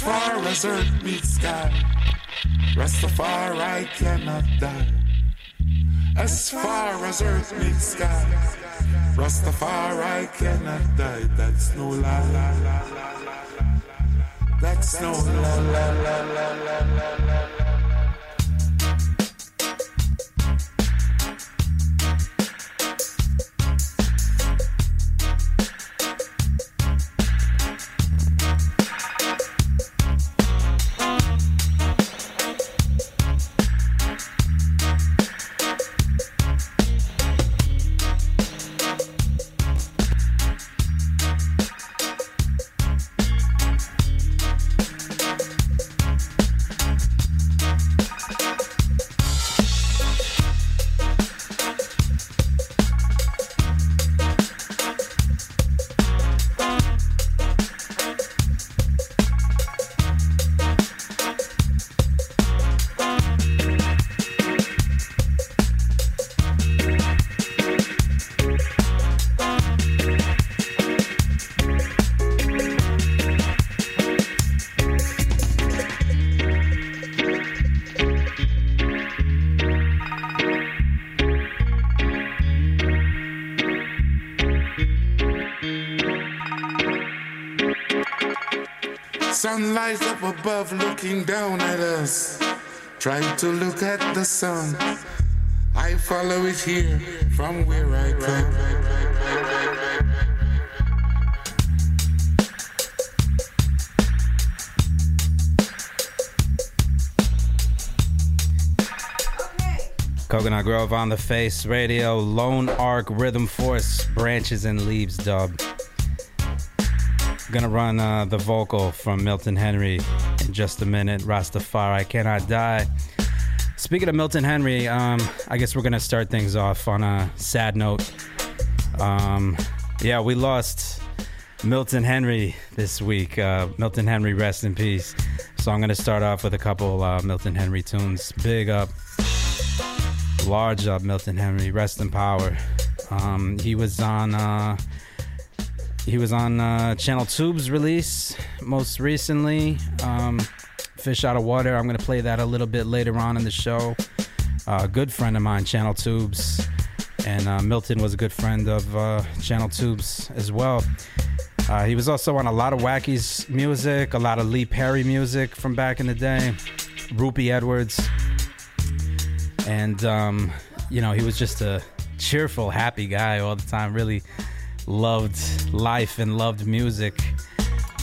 As far as earth meets sky, Rastafari cannot die. As far as earth meets sky, Rastafari cannot die. That's no lie. That's no lie. Sun above looking down at us. Try to look at the sun. I follow it here from where I come. Coconut Grove on the Face Radio, Lone Ark Rhythm Force, Branches and Leaves dub. Gonna run uh, the vocal from Milton Henry in just a minute. Rastafari I cannot die. Speaking of Milton Henry, um, I guess we're gonna start things off on a sad note. Um, yeah, we lost Milton Henry this week. Uh, Milton Henry, rest in peace. So I'm gonna start off with a couple uh, Milton Henry tunes. Big up, large up, Milton Henry. Rest in power. Um, he was on. He was on uh, Channel Tube's release most recently. Um, Fish Out of Water. I'm going to play that a little bit later on in the show. Uh, good friend of mine, Channel Tubes. And uh, Milton was a good friend of uh, Channel Tubes as well. Uh, he was also on a lot of Wackie's music, a lot of Lee Perry music from back in the day, Rupie Edwards. And, um, you know, he was just a cheerful, happy guy all the time. Really loved life and loved music.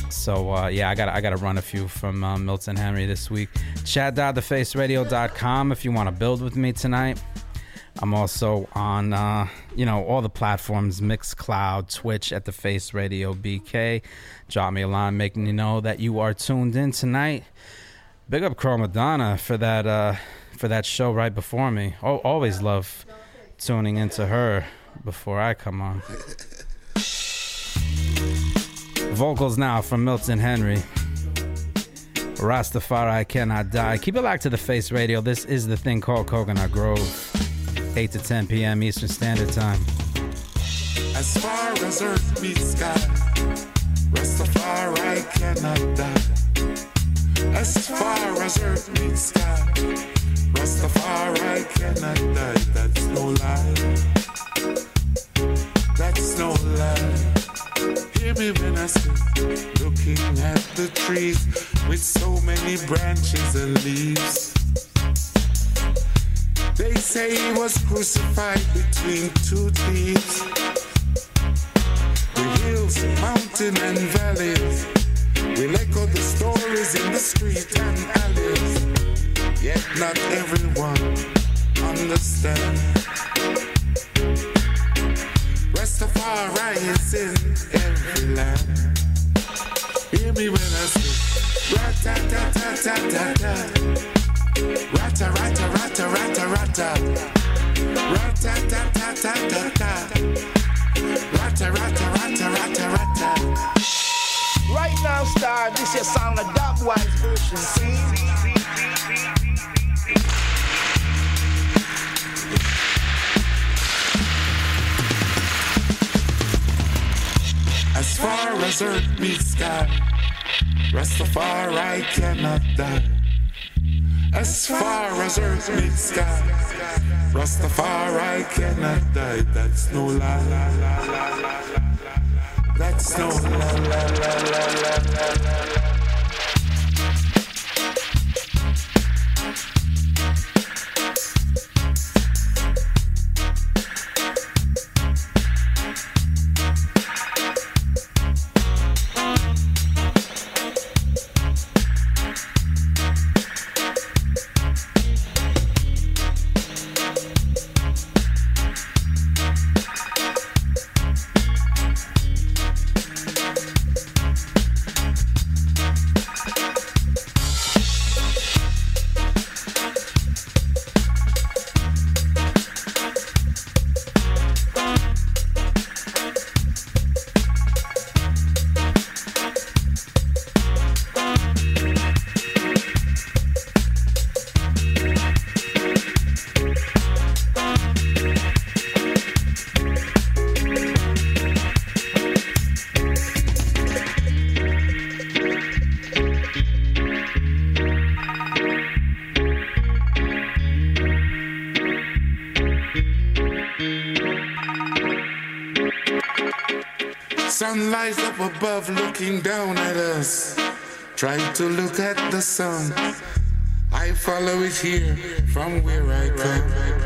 So uh, yeah, I got I got to run a few from uh, Milton Henry this week. Chat.thefaceradio.com if you want to build with me tonight. I'm also on uh, you know all the platforms: Mixcloud, Twitch, at the Face Radio BK. Drop me a line, making you know that you are tuned in tonight. Big up Chromadonna for that uh, for that show right before me. Oh, always love tuning into her before I come on. Vocals now from Milton Henry. Rastafari cannot die. Keep it back to the face radio. This is the thing called Coconut Grove. 8 to 10 p.m. Eastern Standard Time. As far as earth meets sky, Rastafari cannot die. As far as earth meets sky, Rastafari cannot die. That's no lie. That's no lie. Hear me when I say, looking at the trees with so many branches and leaves. They say he was crucified between two thieves. The hills, mountain and valleys will echo the stories in the street and alleys. Yet not everyone understands. Rastafari is in every land. Hear me when I say, rat-ta-ta-ta-ta-ta-ta. Rata, rata, rata, rata, rata. Rata, ta, ta, ta, ta, ta. Rata, rata, rata, rata, rata. Right now, star, this your song, a dubwise version, see? As far as earth meets sky, Rastafari cannot die. As far as earth meets sky, Rastafari cannot die. That's no lie. That's no lie. Above looking down at us. Try to look at the sun. I follow it here from where I come.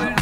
And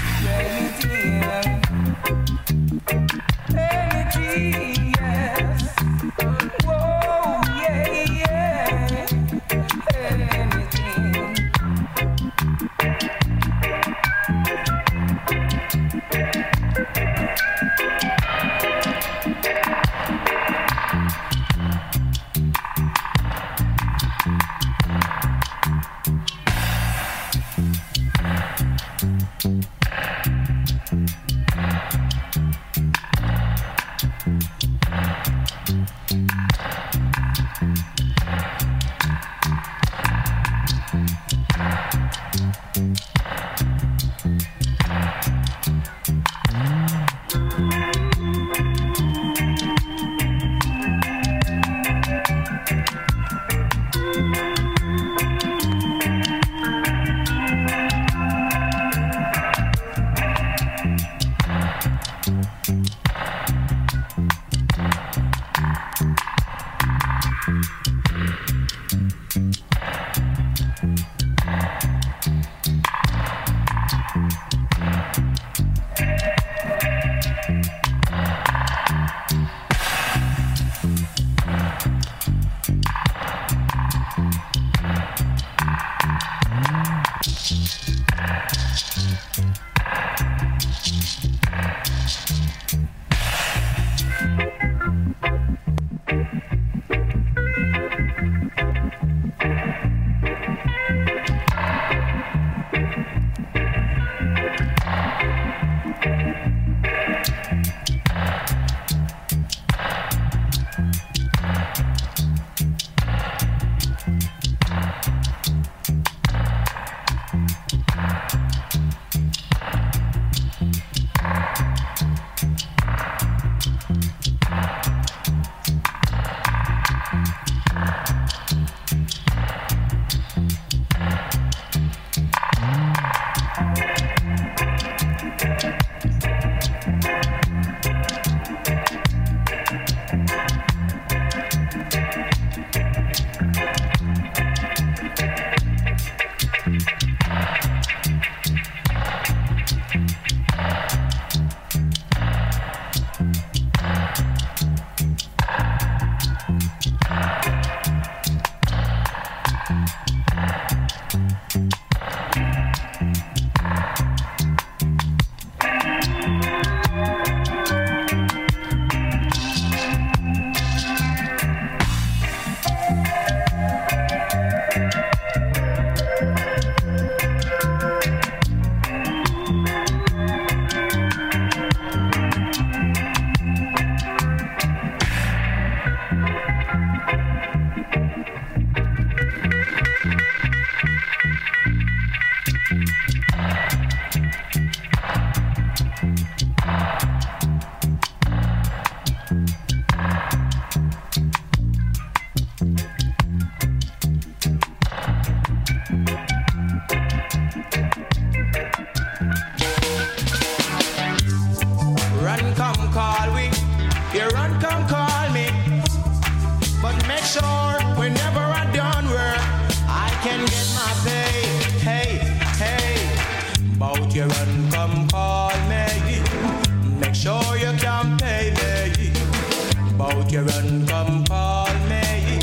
Bout you run, come call me.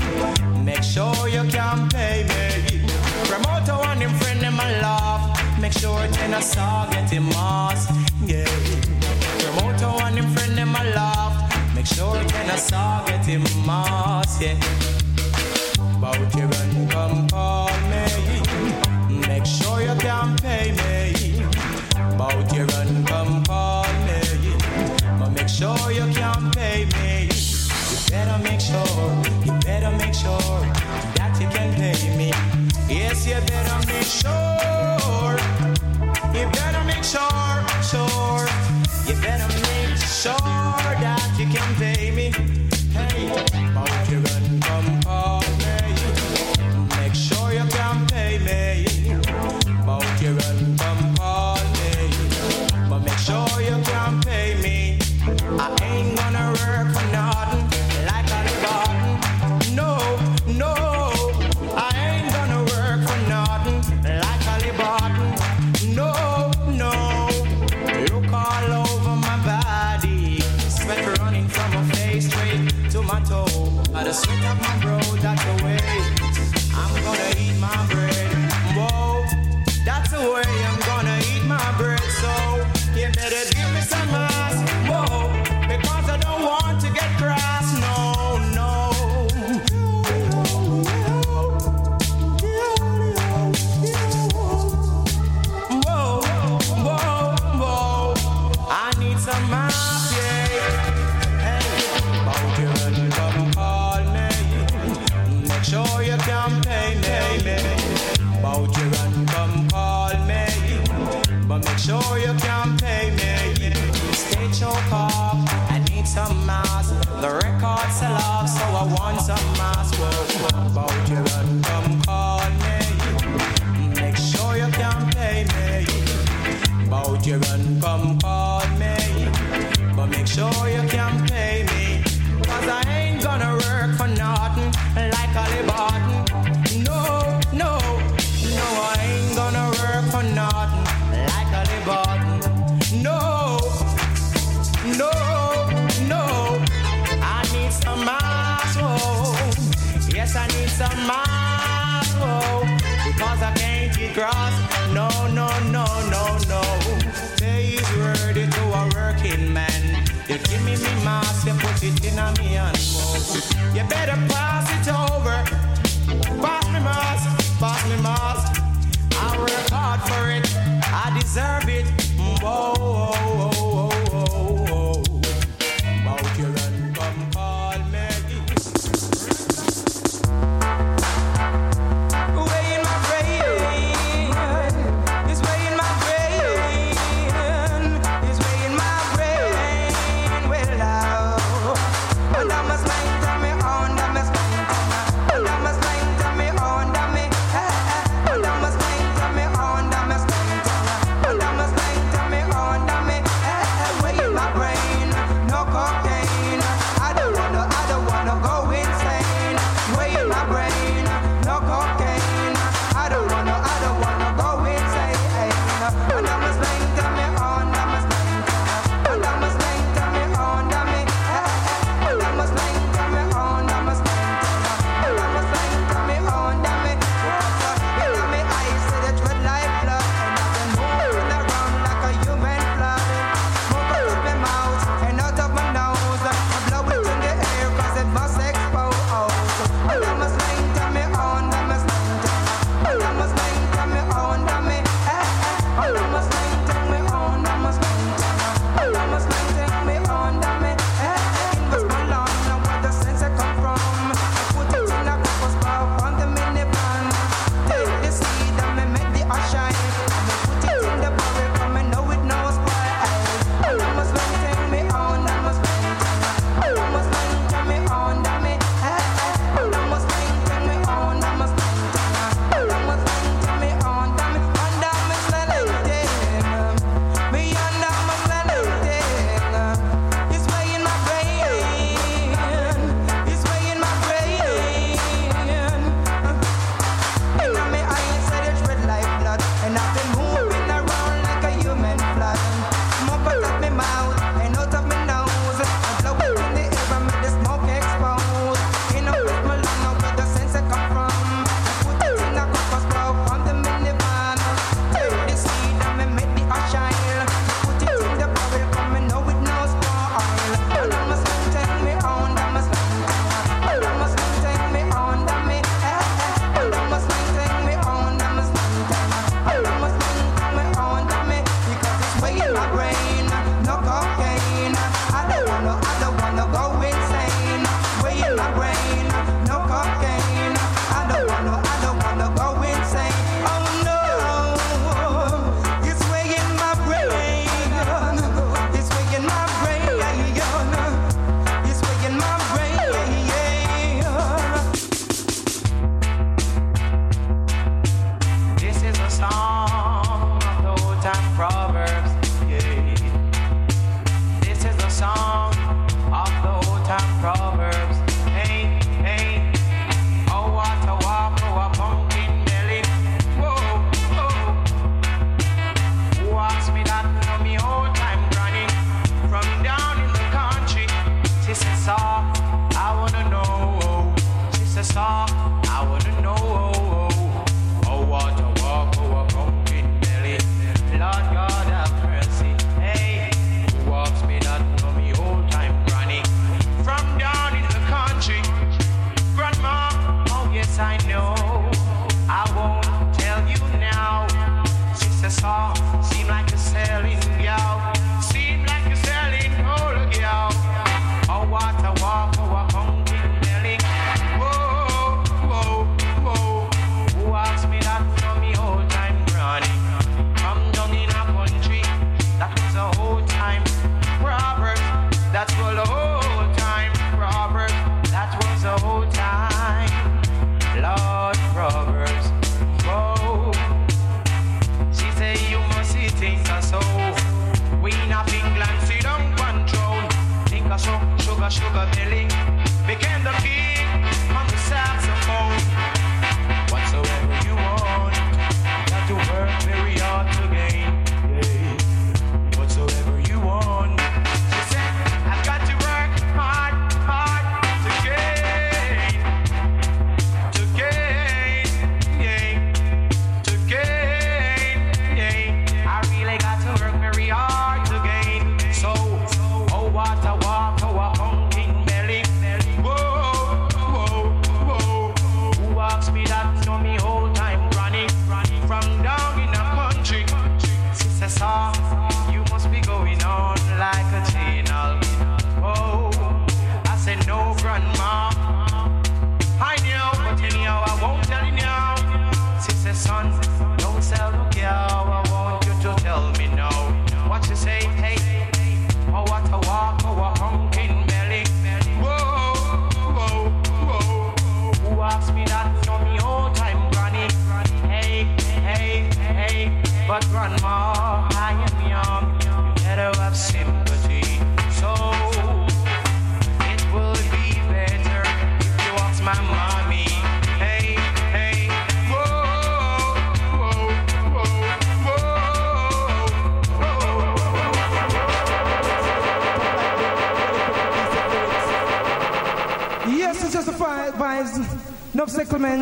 Make sure you can pay me. Promoter want him friend him a laugh. Make sure ten a saw get him mass. Yeah. Promoter want him friend him a laugh. Make sure ten a saw get him mass. Yeah. Bout you run, come call me. Make sure you can pay me. Bout you run, Yes, you better make sure. You better make sure,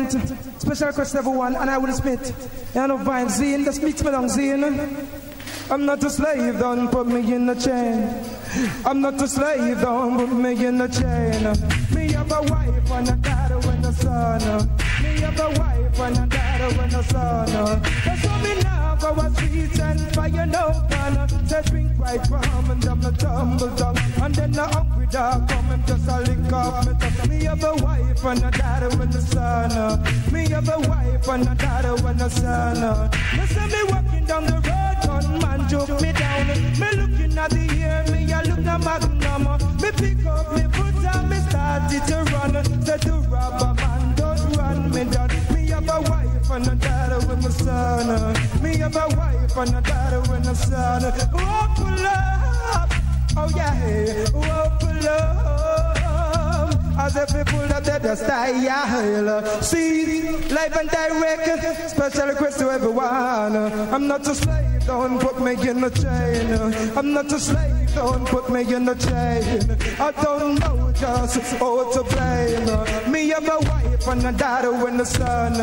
Enough. Special request everyone, and I will spit. You know, vibe, Zine, just mix me down, Zine. I'm not a slave, don't put me in a chain. I'm not a slave, don't put me in a chain. Me have a wife and a daughter and a son. Me have a wife and a daughter and a son. That's why me go a streets and fire no gun. Say drink right from and I'm a tumble down. And then the hungry dog come and just a lick off me tongue. Me have a wife and a daughter and a son. Me have a wife and a daughter and a son. Me say me walking down the road, gunman choke me down. Me looking at the air, me a look at magnum. Me pick up me foot and me started to run. Say to rob a man, don't run me down. Me have a wife and a daughter with my son. Me and my wife and a daughter with my son. Oh, pull up. Oh, yeah. Oh, pull up. As if people that they just style. See, live and direct. Special request to everyone. I'm not a slave, don't put me in a chain. I'm not a slave, don't put me in a chain. I don't know just how to blame. Me have a wife and a daughter and a son.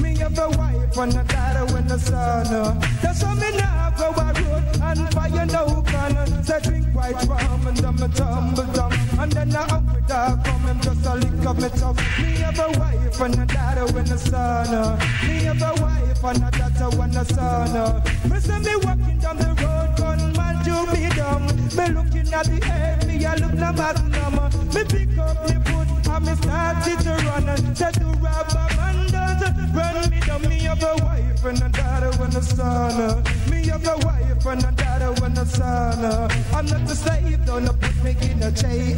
Me have a wife and a daughter and a son. That's why me now go a road and fire no gun. Say drink white rum and I'm a tumble down. And then I up with dog come and just a lick up me tongue. Me have a wife and a daughter and a son. Me have a wife and a daughter and a son. Me say me walking down the road, gunman do me down. Me looking at the air, me a look na magnum. Me pick up me foot and me started to run. Said to rob a man does run me down. Me have a wife and a daughter and a son. Me have a wife and a daughter and a son. Uh, I'm not a slave, don't put me in a chain.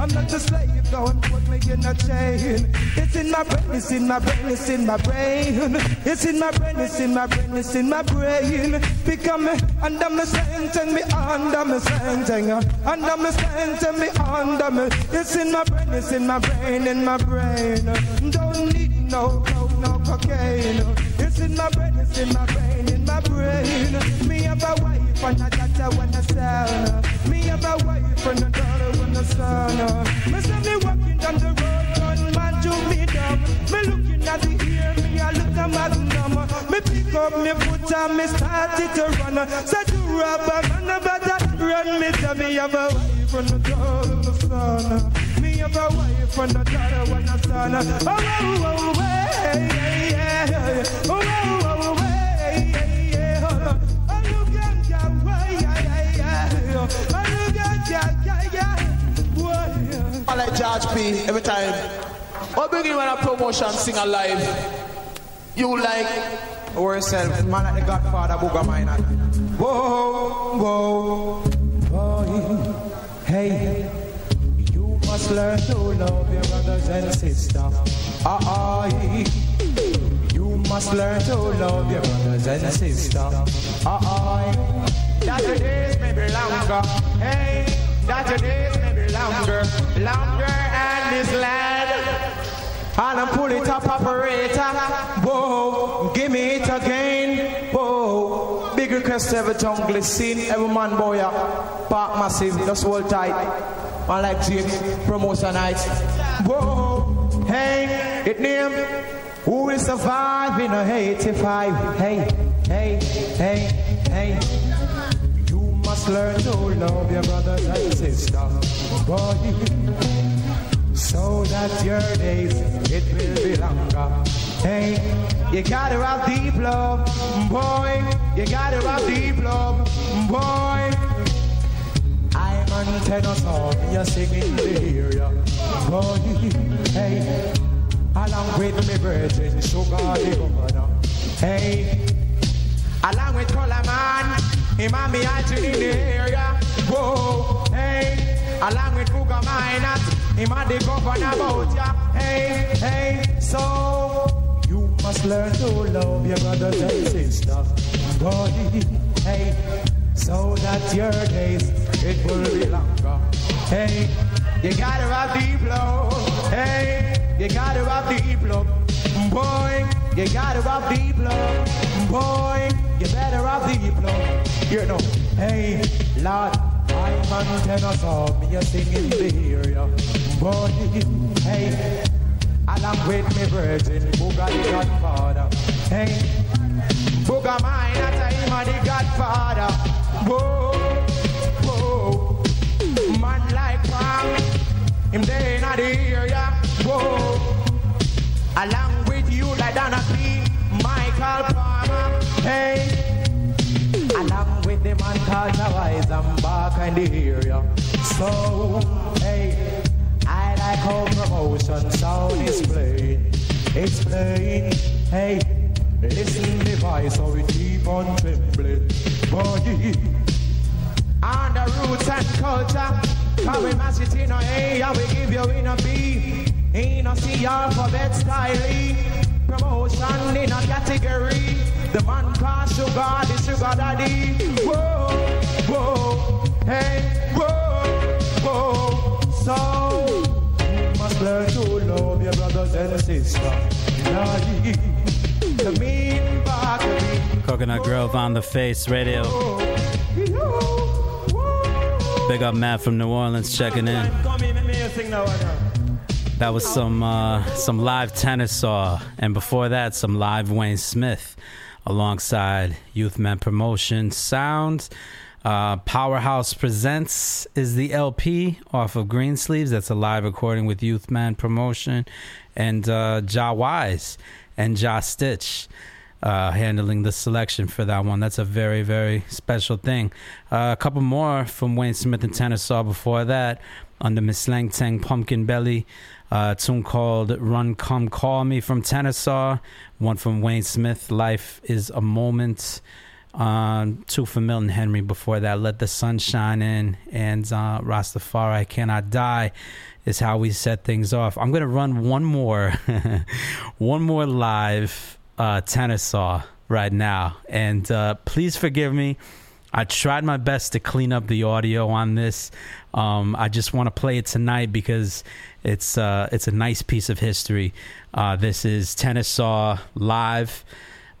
I'm not a slave, don't put me in a chain. It's in my brain, it's in my brain, it's in my brain. It's in my brain, it's in my brain, it's in my brain. Become me under me sentence, me under me sentence. Uh, under me sentence, me under me. It's in my brain, it's in my brain, in my brain. Don't need no coke, no cocaine. It's in my brain, it's in my brain, in my brain. Me have a wife and a daughter and a son. Me have a wife and a daughter and a son. Me say me walking down the road, gunman to me down. Me looking at the ear, me a look at magnum. Me pick up me foot and me started to run. Say to rob a man, better run me to me have a wife and a daughter and a son. Have a wife and a daughter and a son. Oh, oh, oh, oh, hey, hey, yeah. Oh, oh, oh, oh, hey, hey, yeah. Oh, look at ya, way, yeah, yeah, yeah. Oh, look at ya, yeah, yeah. I like George P every time. What begin when a promotion sing alive? You like yourself, man like the Godfather Booga Miner. Whoa, whoa, boy. Hey, you must learn to love your brothers and sisters. Ah, you must learn to love your brothers and sisters. Ah. That your days may be longer. Hey, that your days may be longer. Longer and this land. And I pull it up, operator. Whoa, give me it again. Whoa, big request every tongue glisten, every man boy up. Park massive, just hold tight. Man like James, promotion night. Whoa, hey, it name. Who will survive in a 85? Hey, hey, hey, hey. You must learn to love your brothers and sisters. Boy, so that your days it will be longer. Hey, you gotta have deep love, boy. You gotta have deep love, boy. I'm on tenor song, you're singing the area, boy. Hey, along with me virgin sugar the governor. Hey, Along with Color Man, me out in the area. Whoa, hey. Along with Fuga Miners, him and the governor about ya. Hey, hey. so you must learn to love your brothers and sisters, boy. Hey, so that your days it will be longer. Hey, You gotta rock deep love. Hey, you gotta rock deep love. Boy, you gotta rock deep love. Boy, you better rock deep love. you know, hey, Lord, I'm on tenor song, me a singing the area, boy. Hey, along with me virgin, Booga the Godfather. Hey, Booga mine, a the Godfather. Whoa, him there in the area. Whoa, along with you like Donna P, Michael Palmer. Hey. Along with the man called Nawise, I'm back in the area. So, hey, I like how promotion sound is playing. It's playing. Hey, listen the voice, so we keep on trembling. Boy, on the roots and culture, how we mash it in a A, and we give you in a B. In a C alphabet style. Promotion in a category. The man called sugar, the sugar daddy. Whoa, whoa, hey, whoa, whoa. So, you must learn to love your brothers and sisters. Daddy, the mean back Coconut Grove on the Face Radio. Oh, Big up Matt from New Orleans checking in. That was some uh, some live Tenor Saw, and before that, some live Wayne Smith, alongside Youth Men Promotion Sound. Uh, Powerhouse Presents is the LP off of Greensleeves. That's a live recording with Youth Man Promotion, and uh, Ja Wise and Jah Stitch uh, handling the selection for that one. That's a very, very special thing. Uh, a couple more from Wayne Smith and Tenor Saw before that the Miss Lang Tang Pumpkin Belly. Uh, a tune called Run Come Call Me from Tenor Saw. One from Wayne Smith, Life is a Moment. Um, two for Milton Henry before that, Let the Sun Shine In. And uh, Rastafari Cannot Die is how we set things off. I'm going to run one more, one more live uh, Tenor Saw right now. And uh, please forgive me. I tried my best to clean up the audio on this. Um, I just want to play it tonight because it's uh, it's a nice piece of history. Uh, this is Tenor Saw live,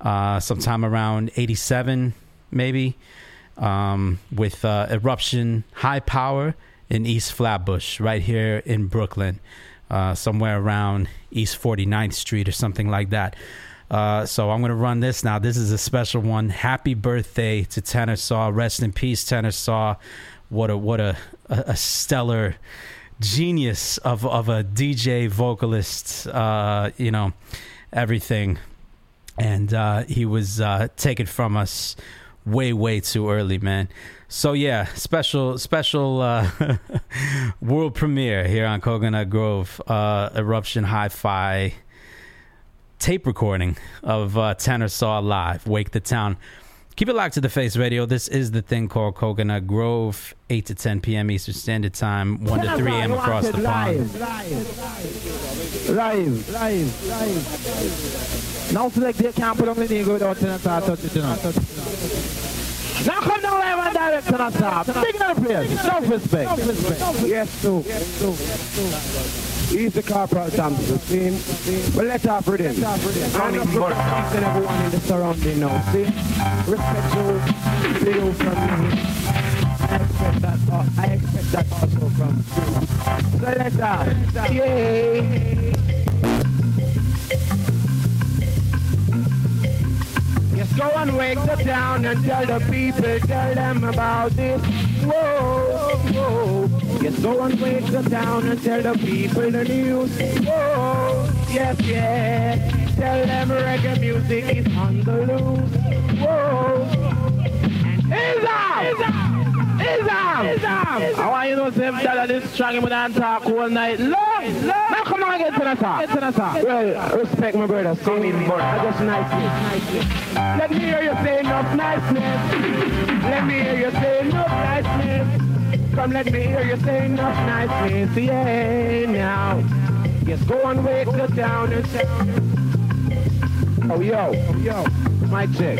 uh, sometime around '87, maybe, um, with uh, Eruption High Power in East Flatbush, right here in Brooklyn, uh, somewhere around East 49th Street or something like that. Uh, so I'm going to run this now. This is a special one. Happy birthday to Tenor Saw. Rest in peace, Tenor Saw. What a what a a, stellar genius of of a DJ vocalist. Uh, you know everything, and uh, he was uh, taken from us way way too early, man. So yeah, special special uh, world premiere here on Coconut Grove. Uh, Eruption Hi-Fi tape recording of uh, Tenor Saw Live, Wake the Town. Keep it locked to the face radio. This is the thing called Coconut Grove, 8 to 10 p.m. Eastern Standard Time, 1 to 3 a.m. across the pond. Live, live, live, live. Now select the camp on the knee, go down the top, touch it, you know. Now come down live and direct to the top. Big up. Self-respect. Yes, so. He's the corporal Thompson, see? But let's off with him. And each and everyone in the surrounding now, see? Respect you, you from me. I expect that, I expect that also from you. So let's off. Yay! Go and wake the town and tell the people, tell them about this. Whoa, whoa. Yes, go and wake the town and tell the people the news. Whoa, yes, yes. Tell them reggae music is on the loose. Whoa. And Islam! Islam! Islam! Islam! I want you to say that this strong with and talk all night long. Now come on get to the top. Get to the top. Well, respect my brother. See me, brother. I just niceness. Let me hear you say enough niceness. Let me hear you say enough niceness. Come, let me hear you say enough niceness. Yeah, now. Yes, go and wake the town and town. Oh, yo. Oh, yo. My check.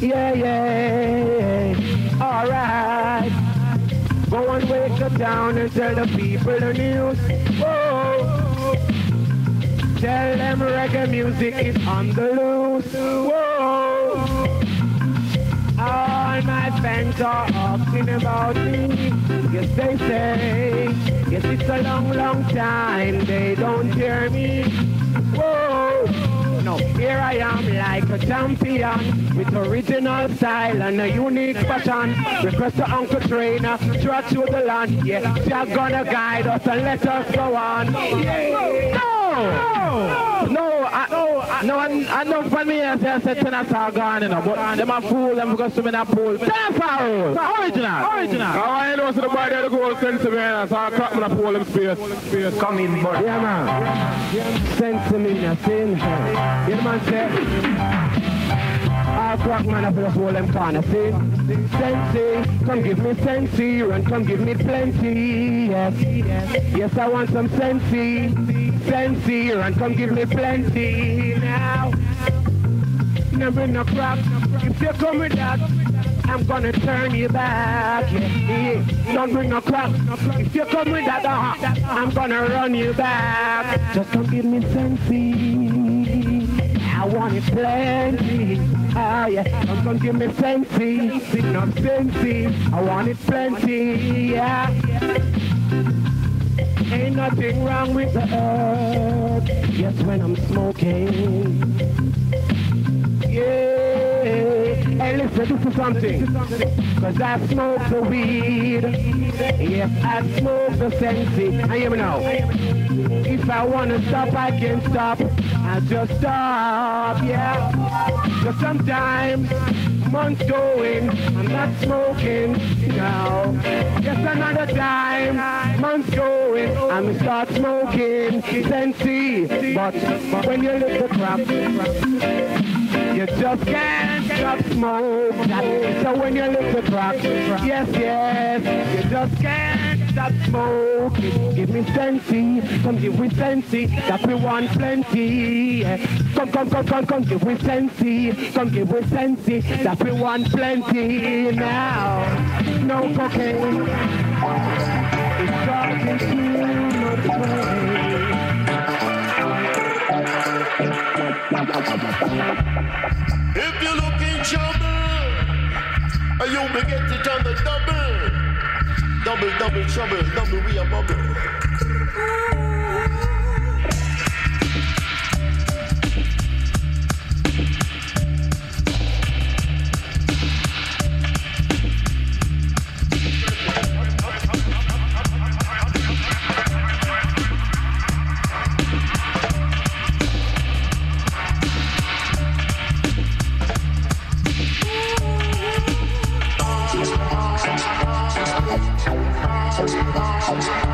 Yeah, yeah. All right. Go and wake the town and tell the people the news. Whoa. Tell them reggae music is on the loose. Whoa. All my fans are asking about me. Yes, they say, yes, it's a long, long time. They don't hear me. Whoa. No, here I am like a champion with original style and a unique fashion. Request to Uncle Trainer, trot through the land. Yeah, just gonna guide us and let us go on. Yeah. No, no, I, no, I, no, I, I know for me I say I said Tenor Saw gone, you know, but them a fool, them because swim in a pool. Tenor Saw rule. original, original. I know so the boy there the goal sense to me, so I crack me the pole in space. Come in, boy. Yeah, man. Send to me, I sing. Yeah, the man say. I'll crack man up in the whole them corner, see? Sensei, come give me sensei, and come give me plenty, yes. Yes, I want some sensei, sensei, and come give me plenty now. Never no crack, if you come with that, I'm gonna turn you back. Don't bring no crap. If you come with that, uh, I'm gonna run you back. Just come give me sensei. I want it plenty. Ah, yeah. Come, come give me sensei. Not sensei. I want it plenty. Yeah. Ain't nothing wrong with the earth. Yes, when I'm smoking. Yeah. Hey, listen, this is something. Cause I smoke the weed. Yes, I smoke the sensei. I hear me now. If I wanna stop, I can stop. I just stop, yeah. Cause sometimes months going, I'm not smoking now. Just another time, months going, I'm start smoking sensei. But, but when you look the crap, you just can't stop smoke. So when you look the crack, yes, yes, you just can't stop smoking. Give me sensei, come give me sensei, that we want plenty. Come, come, come, come, come, give me sensei, come give me sensei, that we want plenty now. No cocaine, it's starting too much If you look in trouble, you will get it on the double. Double, double trouble, double we a bubble. If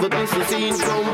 we leave the scene complete.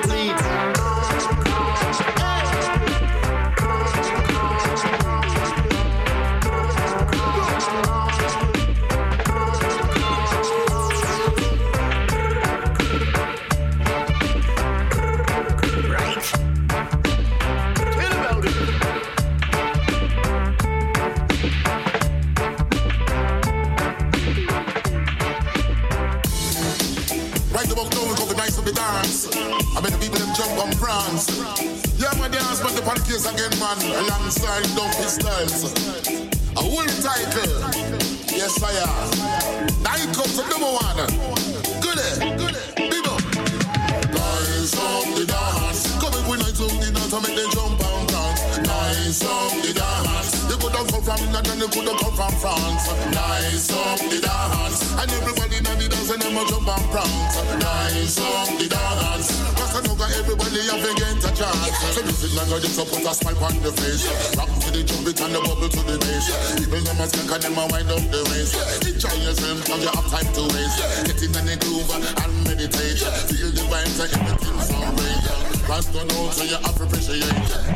This up put a smile on the face. Rock to the jump it and the bubble to the bass. People them a skank and them a wind up the waist. Enjoy yourself cause you have time to waste. Get in the groove and meditate. Feel the vibes and everything's alright. Run go out so you have to appreciate.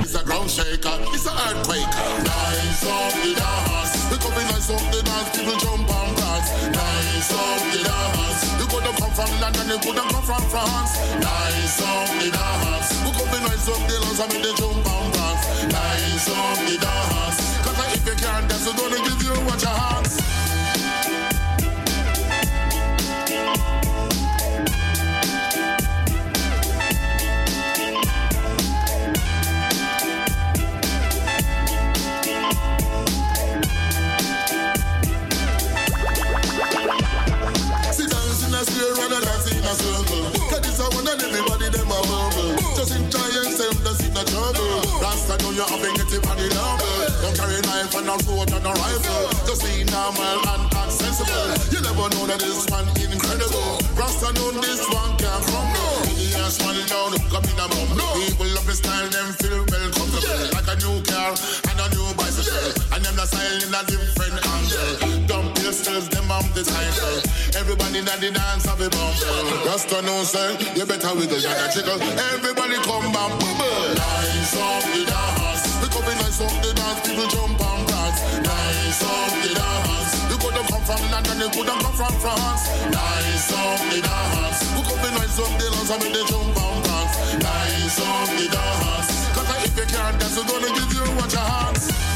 It's a ground shaker, it's an earthquake. Nice up the dance. We come in nice up the dance, people jump and dance. Nice up the dance. From London, you could have come from France. Nice up the dance. We come in nice up the dance, I mean they jump and dance. Nice up the dance. Cause if you can't dance, we're gonna give you what you. Rasta know you having it on the level. Don't carry knife and a sword and a rifle. Just be normal and accessible. You never know that this one incredible. Rasta know this one can't crumble. The ass man down, come in a mumble. People love the style, them feel well comfortable. Like a new car and a new bicycle. And them the style in a different angle. Dumb pistols, them have the title. Everybody that the dance have a bumble. To know, say, you better wiggle than a trickle. Everybody come and bubble. Nice up the dance. In nice up the dance. People jump and dance. Nice up the dance. You could have come from London, you could have come from France. Nice up the dance. We come in nice up the dance. I mean they jump and dance. Nice up the dance. Cause if you can't dance, we're gonna give you what your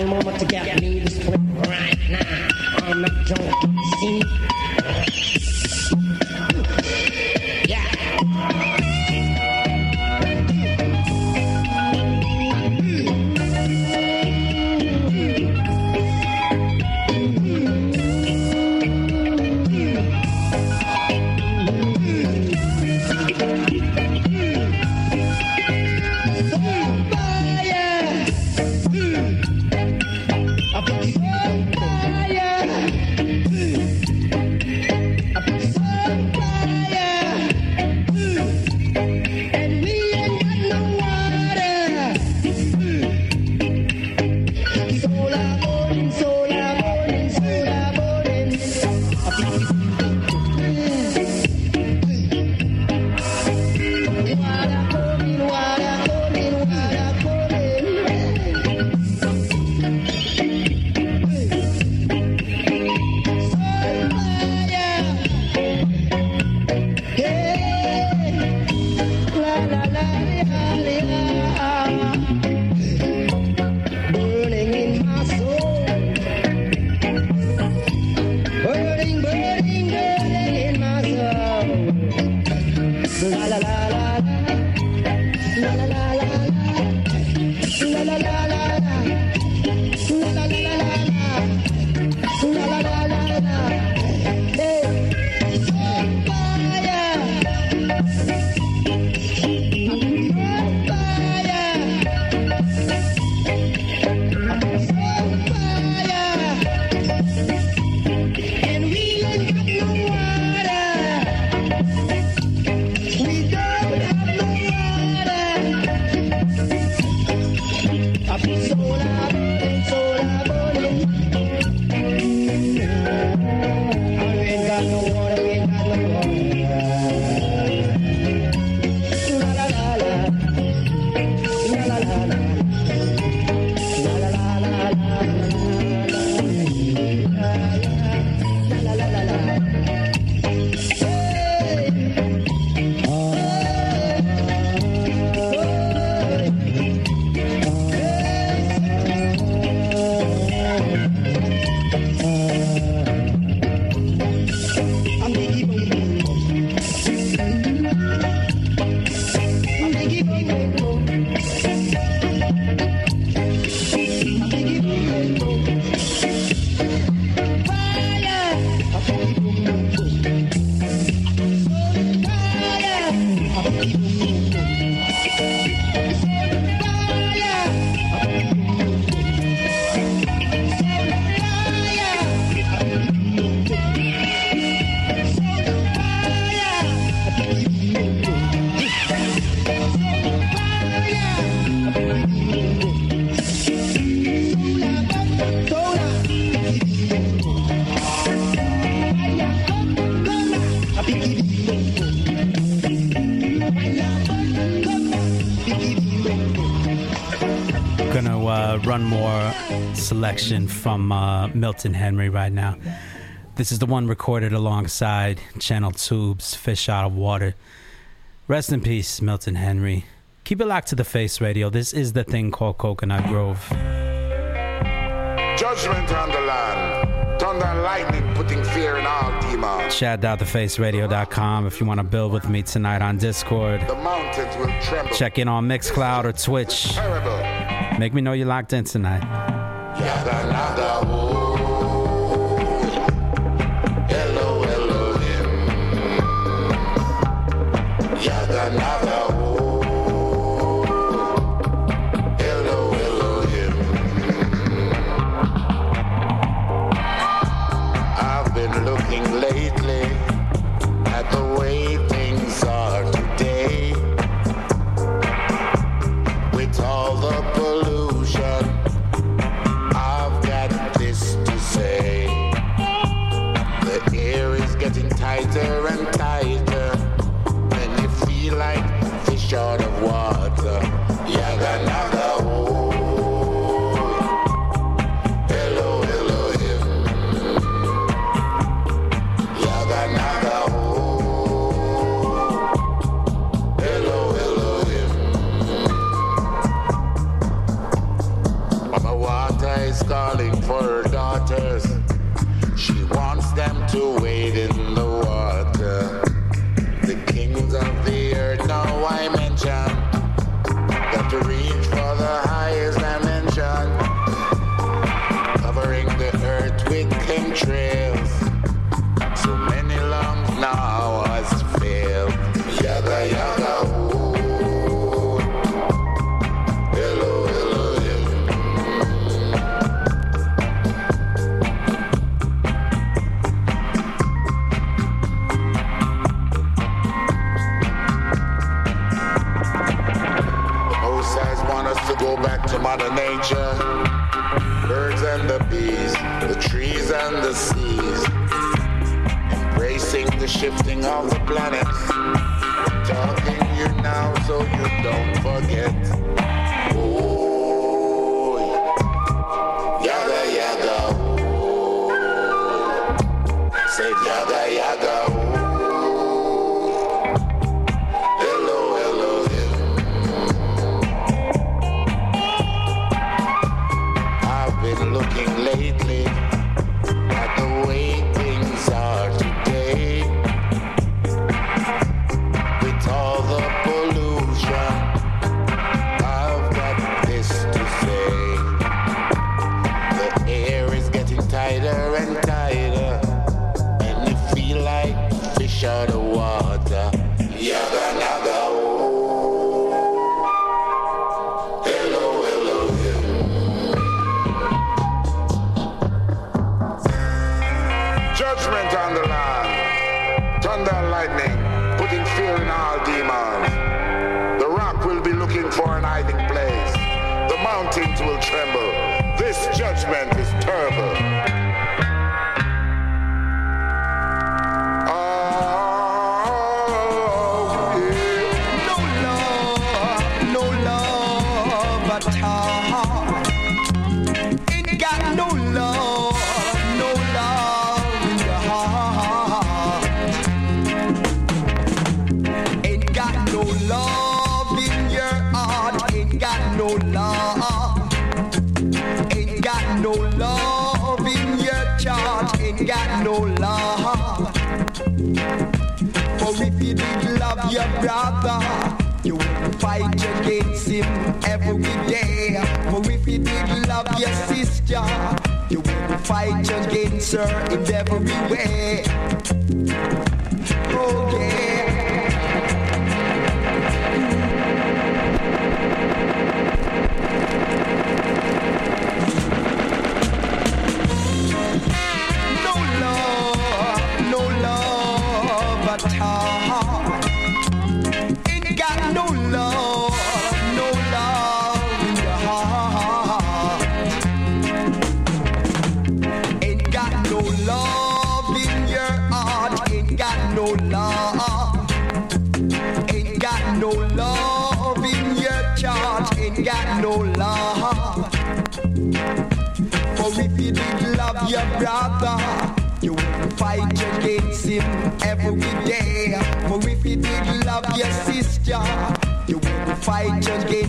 a moment to get me this right now. I'm not drunk. See? selection from uh, Milton Henry right now. This is the one recorded alongside Channel Tube's Fish Out of Water. Rest in peace, Milton Henry. Keep it locked to the face radio. This is the thing called Coconut Grove. Judgment on the land. Thunder and lightning putting fear in all demons. Shout out if you want to build with me tonight on Discord. The mountains will tremble. Check in on Mixcloud or Twitch. Make me know you're locked in tonight. nada, nada. planet. judgment is terrible. You will fight against her in every way.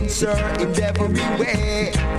Sir, in every way.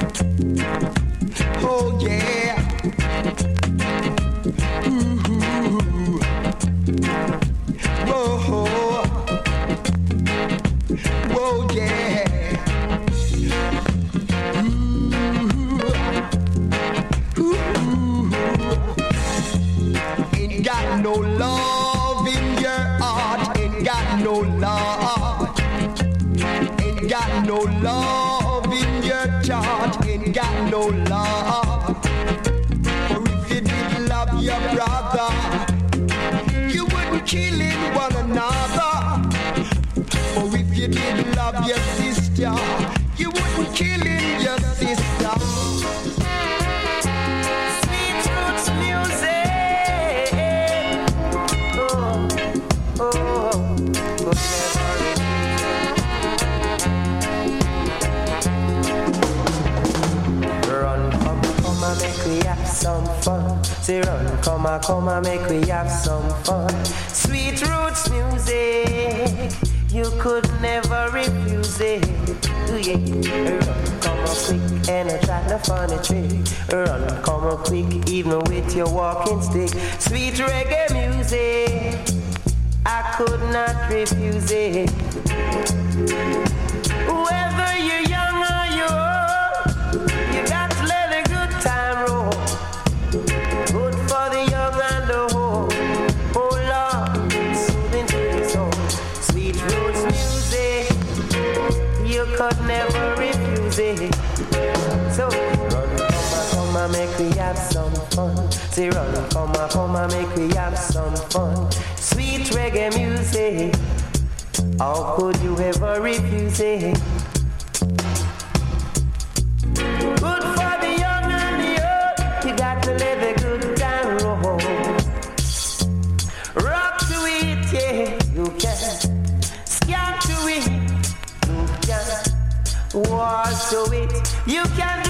say run, come on, come on, make we have some fun. Sweet roots music, you could never refuse it. Yeah. Run, come on, quick, and attract no funny trick. Run, come on, quick, even with your walking stick. Sweet reggae music, I could not refuse it. Dixie run, come on, come on, make we have some fun. Sweet reggae music, how could you ever refuse it? Good for the young and the old, you got to live a good time roll. Rock to it, yeah, you can. Scan to it, you can. Wash to it, you can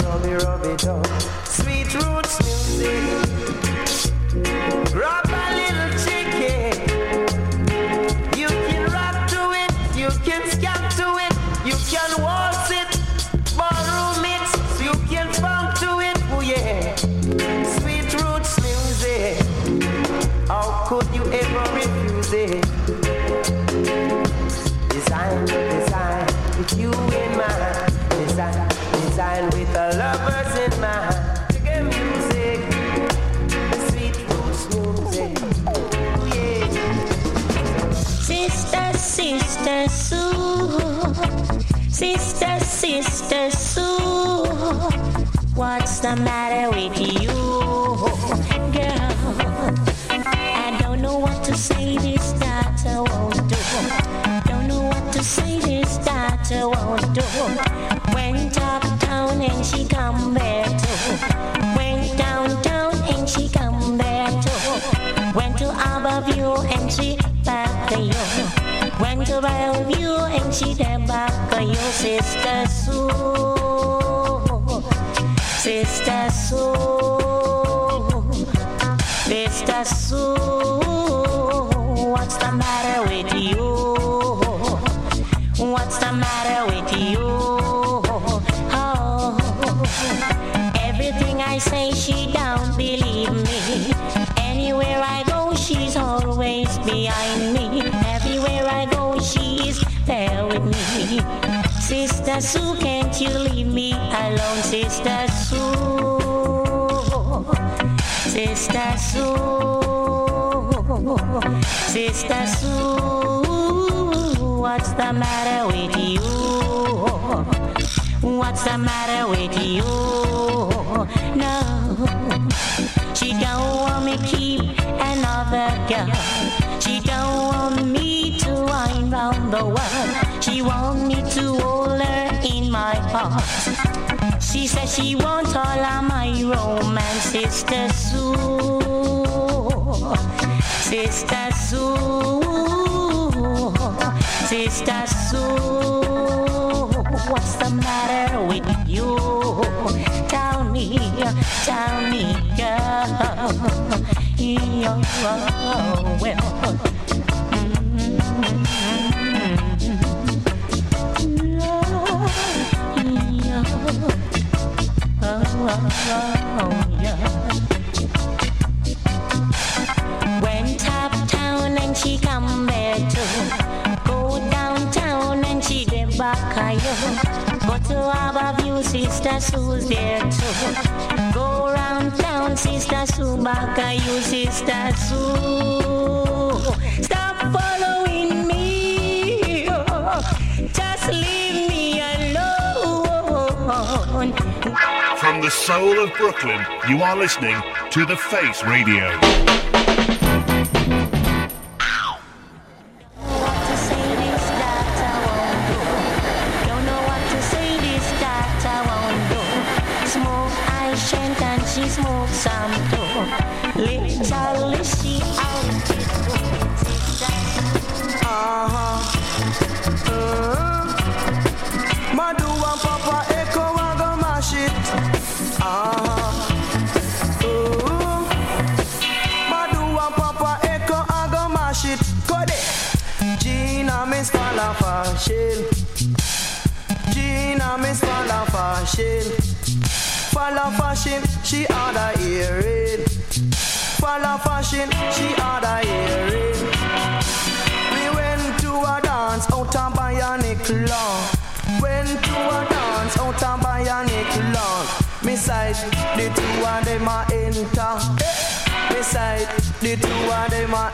here on the what's the matter with you? What's the matter with you? No, she don't want me keep another girl. She don't want me to wind round the world. She want me to hold her in my arms. She says she wants all of my romance, Sister Sue. Sister Sue. Sister Sue. What's the matter with you? Tell me, tell me, girl. Mm, yeah, well. Oh, yeah. Went uptown and she come there Go to Harborview, Sister Sue's there too. Go town, Sister Sue back a you, Sister Sue. Stop following me. Oh. Just leave me alone. From the soul of Brooklyn, you are listening to The Face Radio. Falafel. fashion, she order earring. Follow fashion, she order earring. We went to a dance out on Bionic Lawn. Went to a dance out on Bionic Lawn. Me side, the two of them a enter. Me side, the two of them a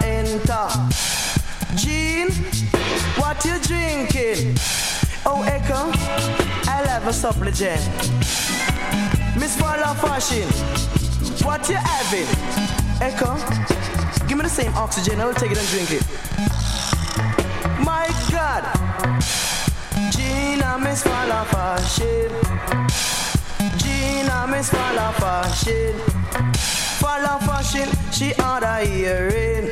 I'll have. Miss Fala Fashion, what you having? Echo, give me the same oxygen, I'll take it and drink it. My God, Gina Miss Fala Fashion, Gina Miss Fala Fashion, Fala Fashion, she order earring.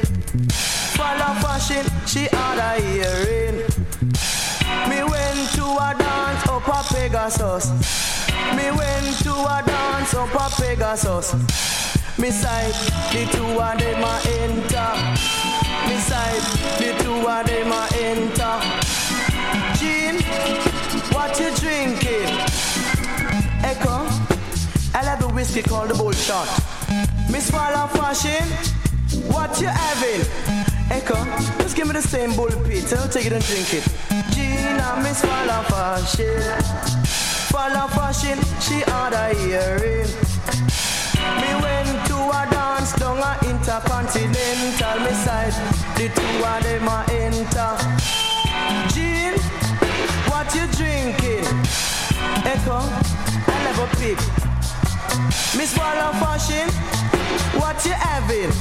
Fala Fashion, she order earring. Me went to a dance up a Pegasus. Me went to a dance up a Pegasus. Me side, the two of them a enter. Me side, the two of them a enter. Jean, what you drinking? Echo, I like the whiskey called the bullshot. Miss Fala Fashion, what you having? Echo, just give me the same bull pit. I'll take it and drink it. Gina, Miss Fala Fashion. Fala Fashion, she order earring. Me went to a dance down a intercontinental. Me side, the two of them a enter. Jean, what you drinking? Echo, I never pick. Miss Fala Fashion, what you having?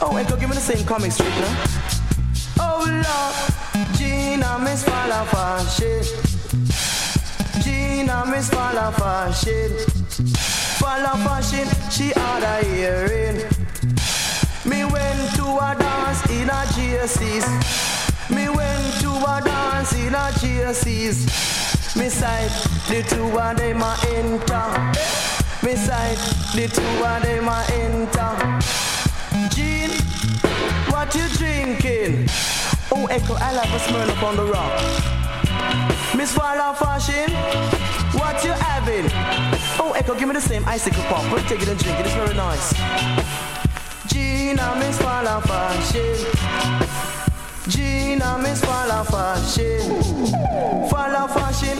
Oh, Echo, give me the same comic strip now. Oh Lord, Gina Miss Fala Fashion. Gina Miss Fala Fashion. Fala Fashion, she had a hearing. Me went to a dance in a GSCs. Me went to a dance in a GSCs. Me side, the two of them a enter. Me side, the two of them a enter. Jean, what you drinking? Oh, Echo, I'll have a smell up on the rock. Miss Fala Fashion, what you having? Oh, Echo, give me the same icicle pop. We'll take it and drink it. It's very nice. Gina, Miss Fala Fashion. Gina, Miss Fala Fashion. Fala Fashion,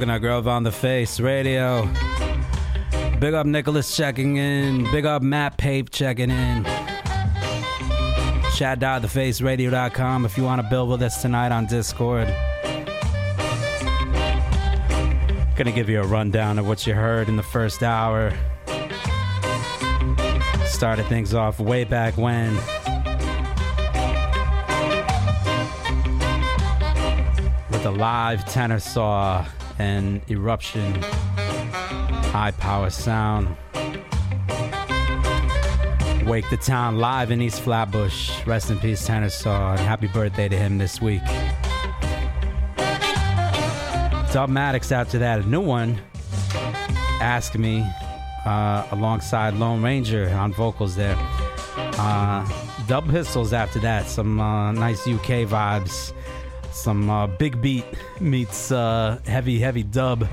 Coconut Grove on the Face Radio. Big up Nicholas checking in. Big up Matt Pape checking in. Chat.thefaceradio.com if you want to build with us tonight on Discord. Gonna give you a rundown of what you heard in the first hour. Started things off way back when. With a live tenor saw and eruption, high power sound. Wake the Town live in East Flatbush. Rest in peace, Tenor Saw, and happy birthday to him this week. Dub Maddox after that, a new one. Ask Me, uh, alongside Lone Ranger on vocals there. Uh, Dub Pistols after that, some uh, nice UK vibes. Some uh, big beat meets uh, heavy, heavy dub.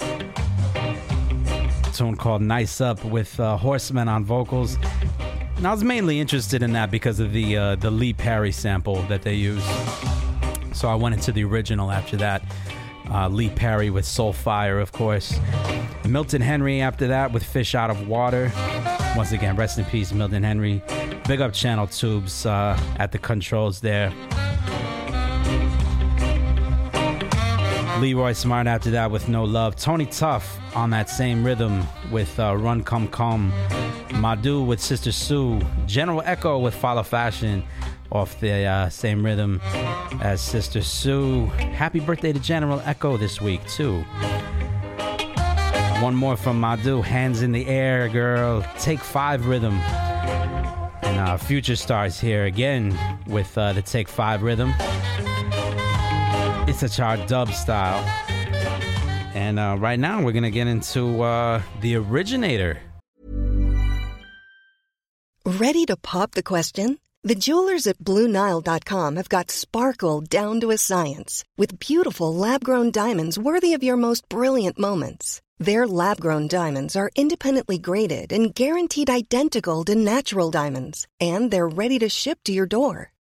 A Tune called Nice Up with uh, Horseman on vocals. And I was mainly interested in that because of the uh, the Lee Perry sample that they use. So I went into the original after that. Uh, Lee Perry with Soul Fire, of course. Milton Henry after that with Fish Out of Water. Once again, rest in peace, Milton Henry. Big up Channel Tubes uh, at the controls there. Leroy Smart after that with No Love. Tony Tuff on that same rhythm with uh, Run Come Come. Madoo with Sister Sue. General Echo with Follow Fashion off the uh, same rhythm as Sister Sue. Happy birthday to General Echo this week, too. One more from Madoo, Hands in the Air, girl. Take Five rhythm. And uh, Future Stars here again with uh, the Take Five rhythm. It's a chart dub style. And uh, right now we're going to get into uh, the originator. Ready to pop the question? The jewelers at BlueNile.com have got sparkle down to a science with beautiful lab grown diamonds worthy of your most brilliant moments. Their lab grown diamonds are independently graded and guaranteed identical to natural diamonds, and they're ready to ship to your door.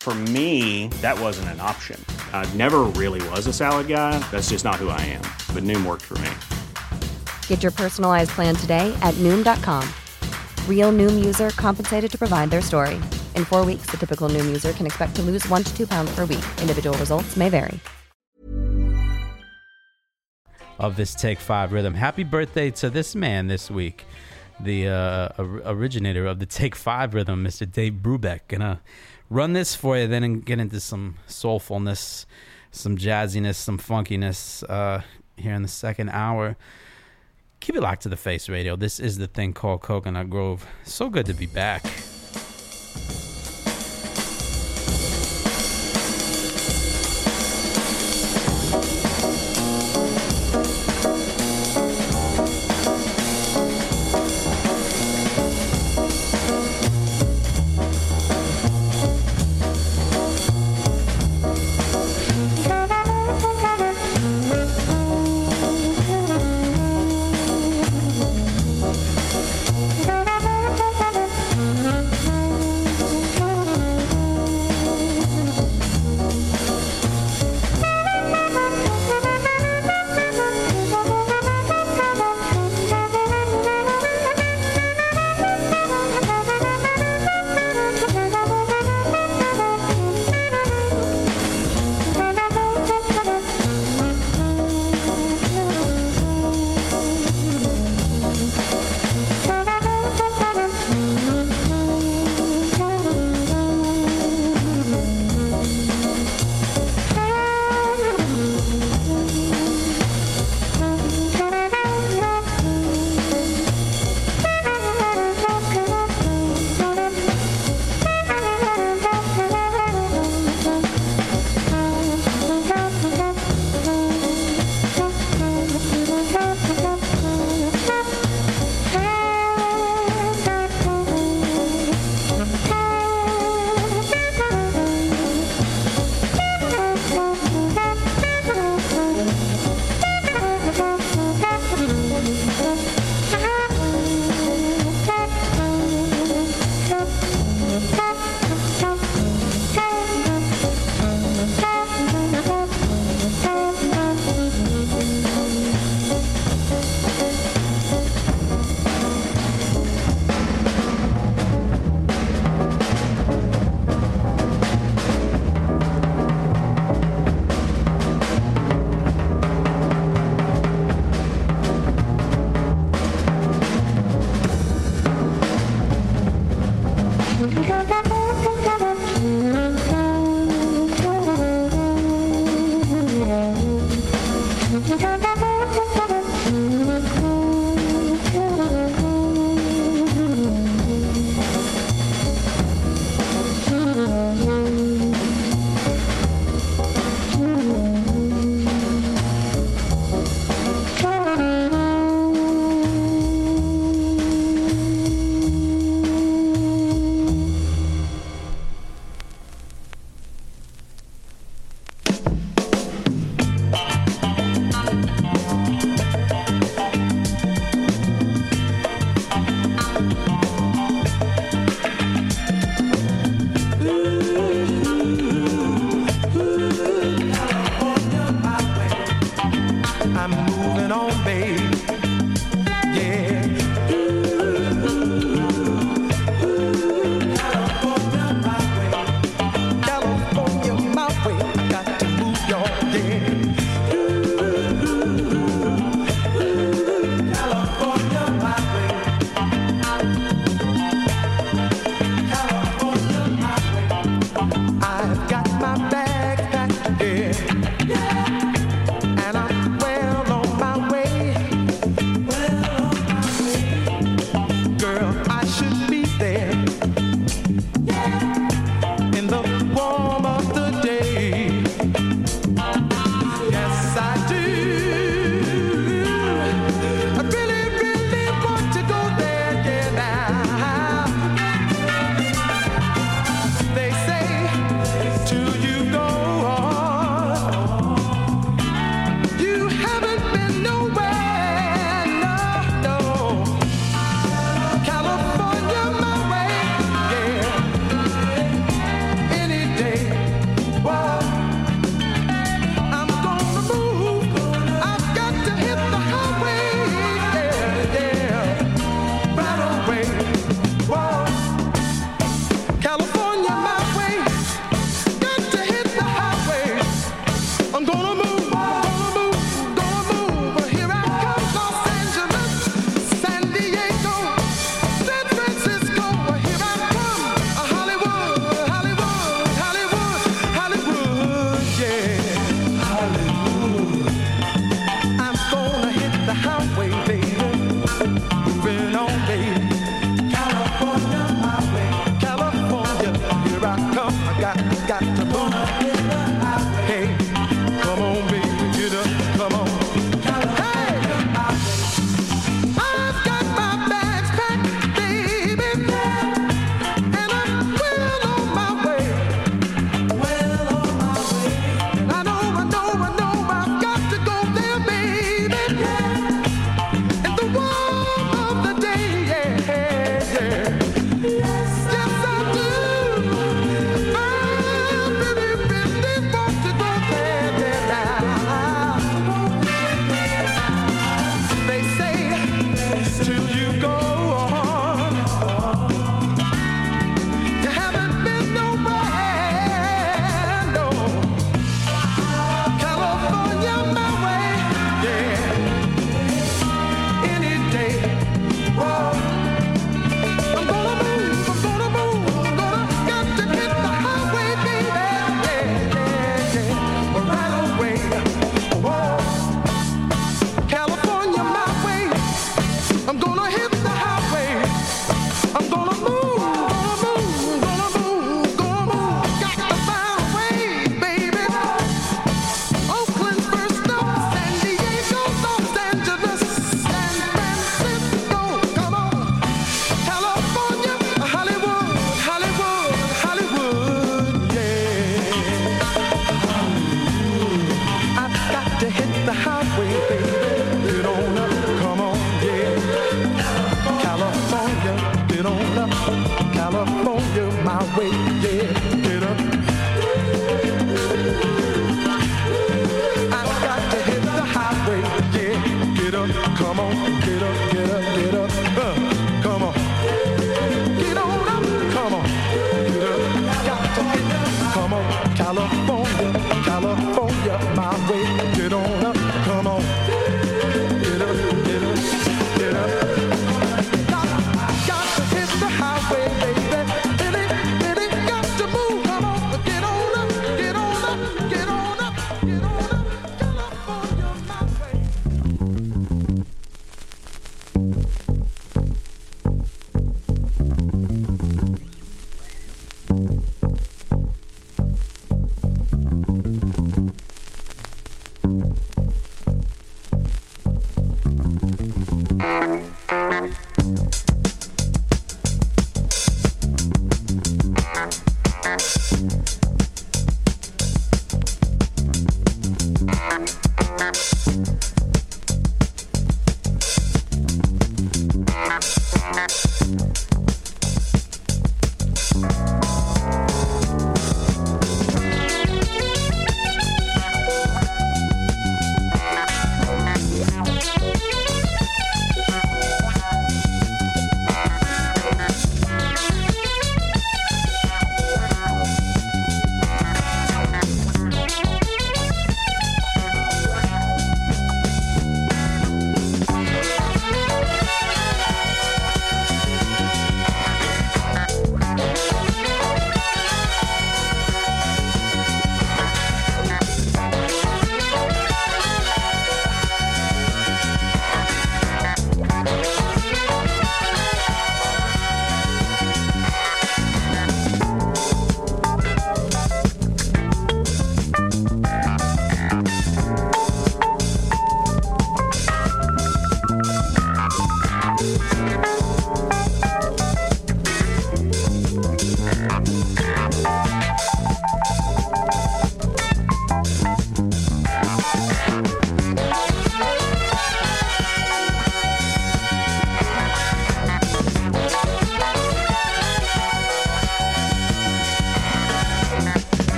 For me, that wasn't an option. I never really was a salad guy. That's just not who I am. But Noom worked for me. Get your personalized plan today at Noom.com. Real Noom user compensated to provide their story. In four weeks, the typical Noom user can expect to lose one to two pounds per week. Individual results may vary. of this Take Five rhythm. Happy birthday to this man this week, the uh, originator of the Take Five rhythm, Mr. Dave Brubeck. Gonna run this for you, then get into some soulfulness, some jazziness, some funkiness uh, here in the second hour. Keep it locked to the face radio. This is the thing called Coconut Grove. So good to be back.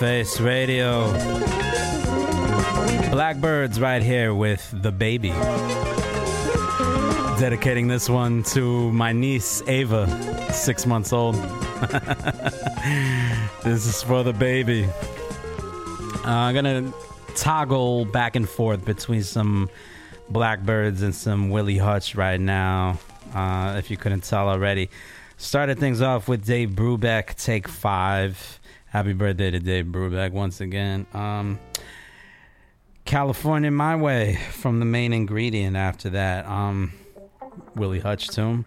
Face Radio. Blackbirds right here with the baby. Dedicating this one to my niece Ava, six months old. this is for the baby. Uh, I'm gonna toggle back and forth between some Blackbirds and some Willie Hutch right now. Uh, if you couldn't tell already, started things off with Dave Brubeck, take five. Happy birthday to Dave Brubeck once again. Um, California My Way from the main ingredient after that. Um, Willie Hutch tune.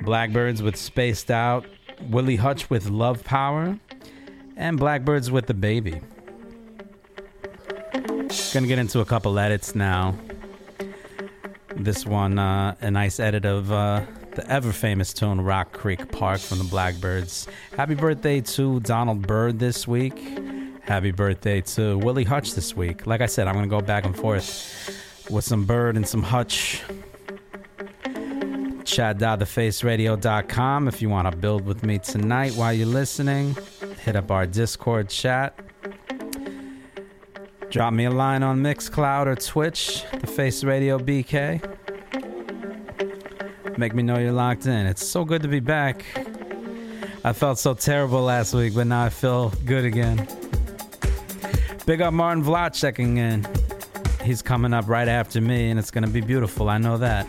Blackbirds with Spaced Out. Willie Hutch with Love Power. And Blackbirds with The Baby. Gonna get into a couple edits now. This one, uh, a nice edit of uh, the ever famous tune Rock Creek Park from the Blackbirds. Happy birthday to Donald Byrd this week. Happy birthday to Willie Hutch this week. Like I said, I'm going to go back and forth with some Bird and some Hutch. Chat.thefaceradio.com if you want to build with me tonight while you're listening. Hit up our Discord chat. Drop me a line on Mixcloud or Twitch, The Face Radio BK. Make me know you're locked in. It's so good to be back. I felt so terrible last week, but now I feel good again. Big up Martin Vlach checking in. He's coming up right after me, and it's going to be beautiful. I know that.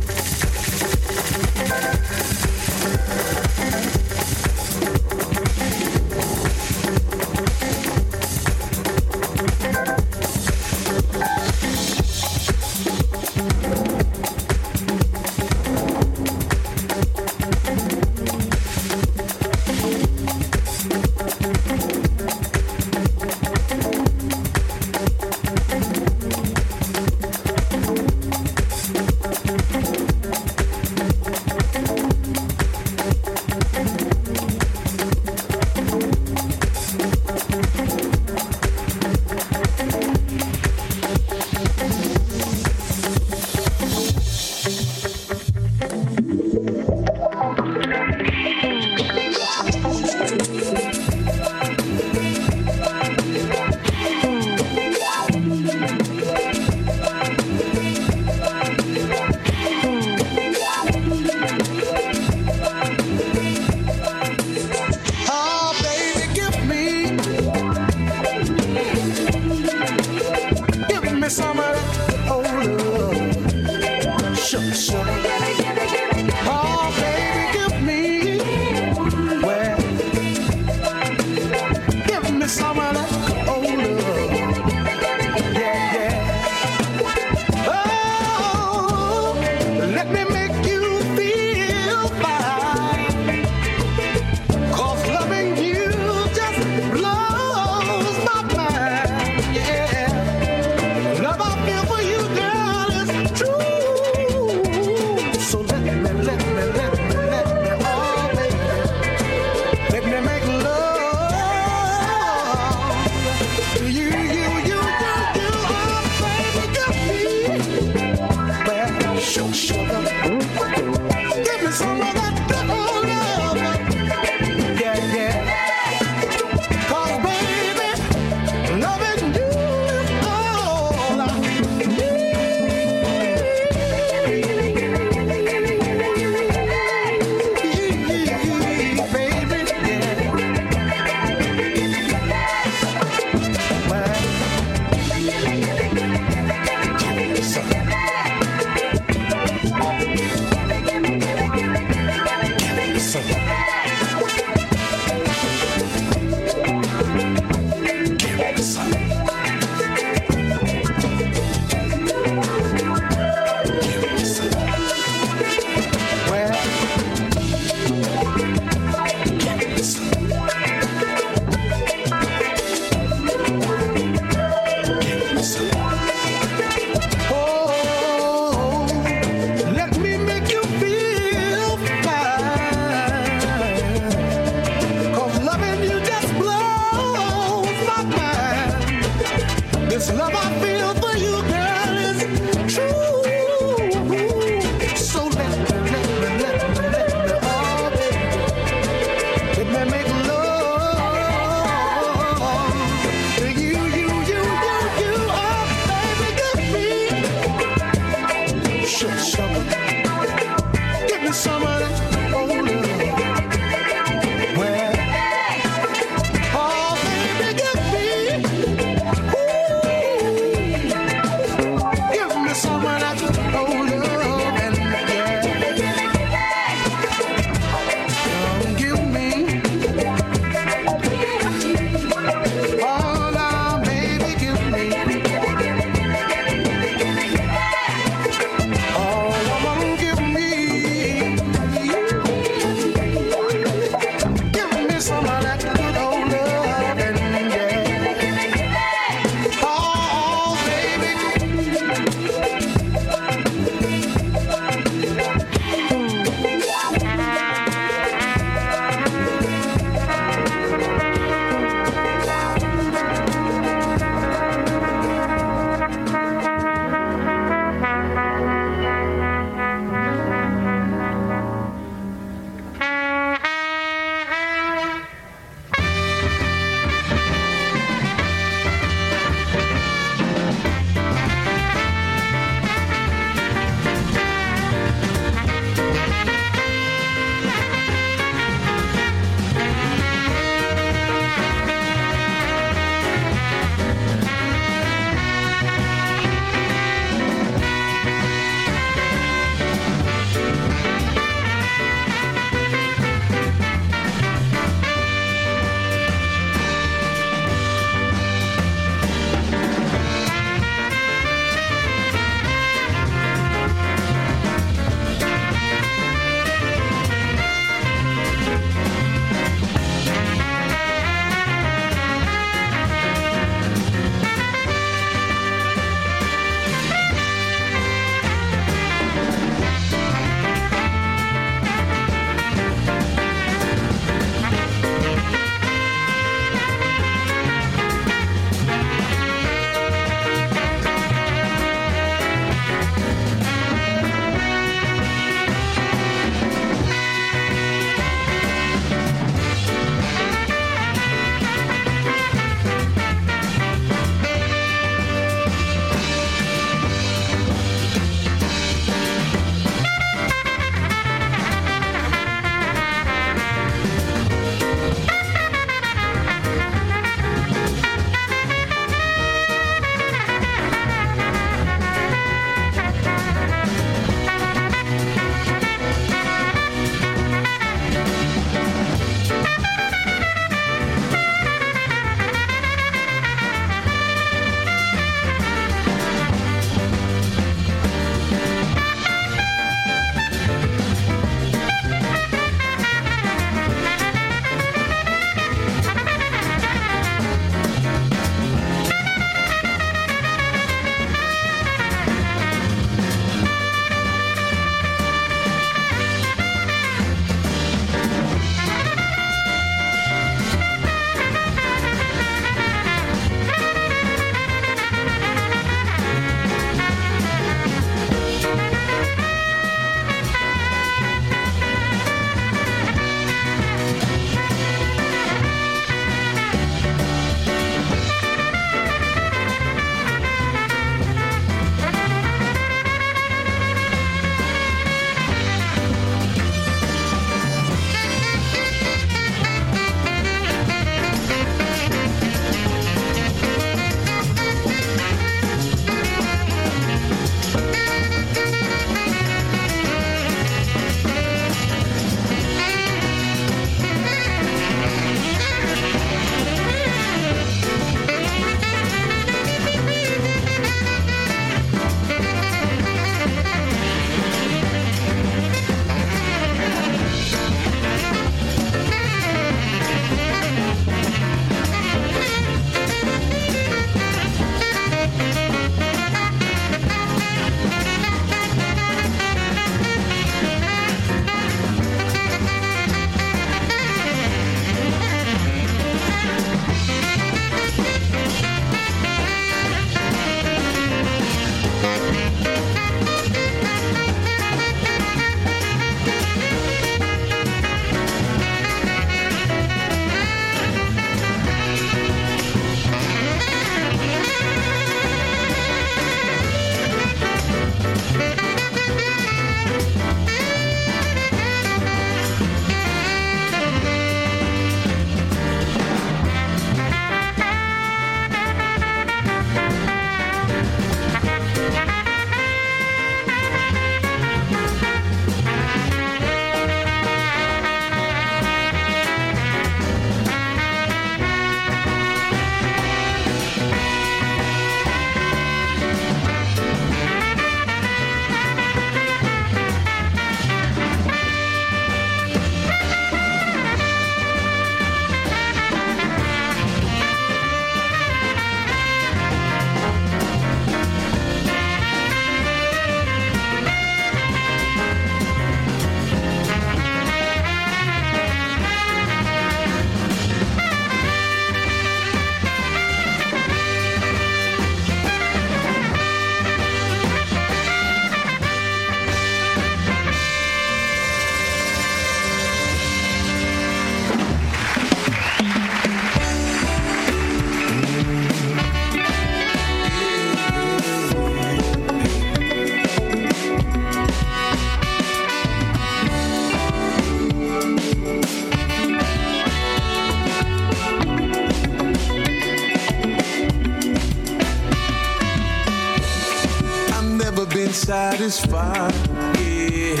satisfied, yeah,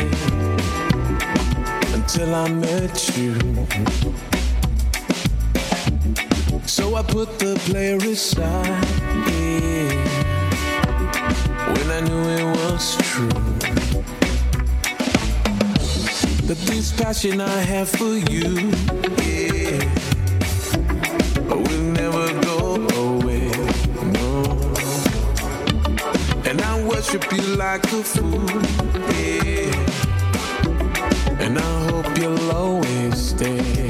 until I met you. So I put the player aside, yeah, when I knew it was true. but this passion I have for you. worship you like a fool, yeah. And I hope you'll always stay.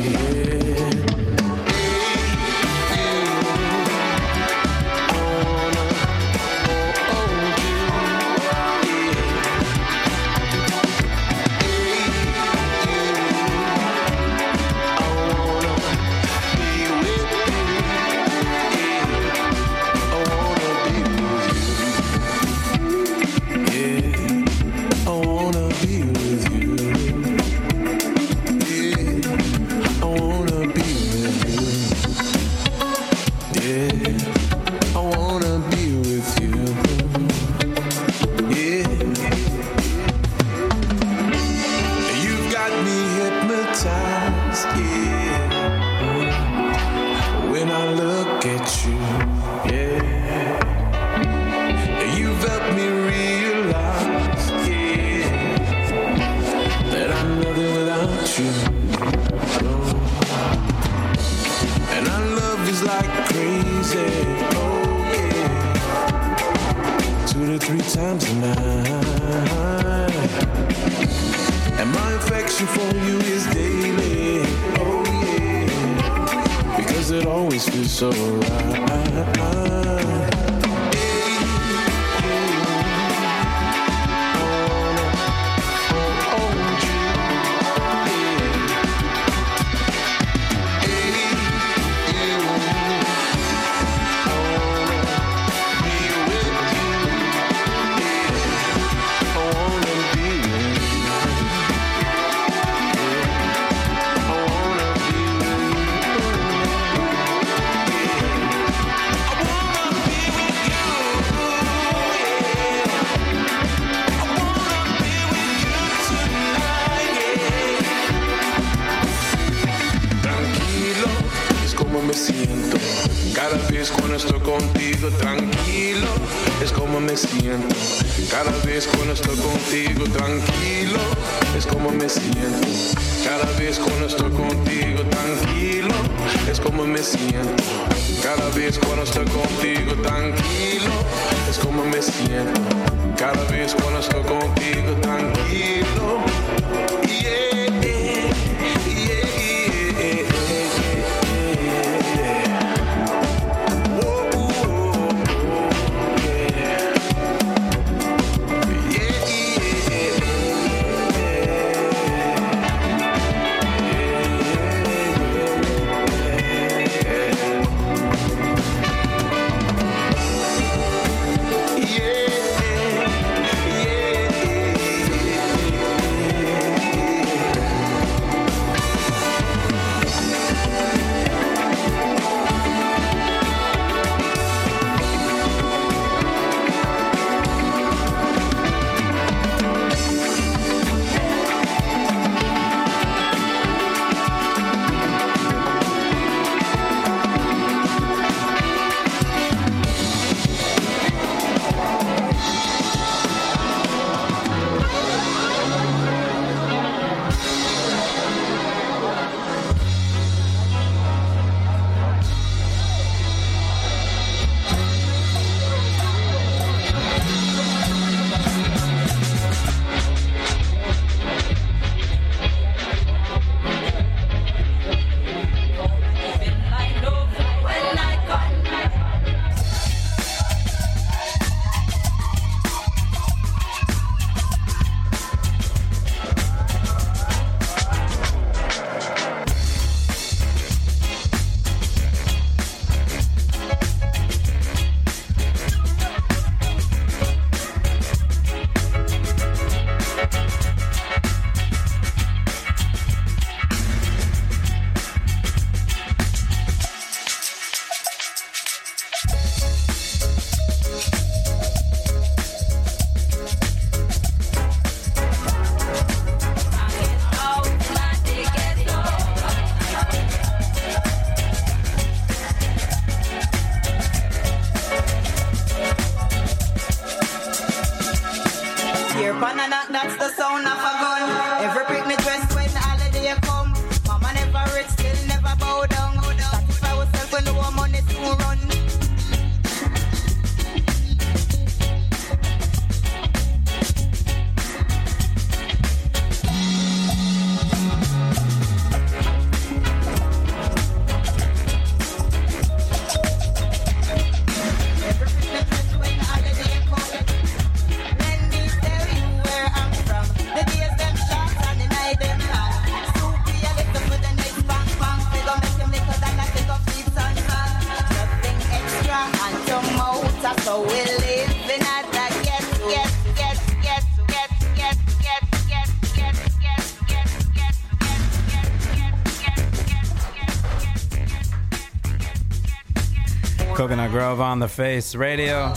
Coconut Grove on the Face Radio.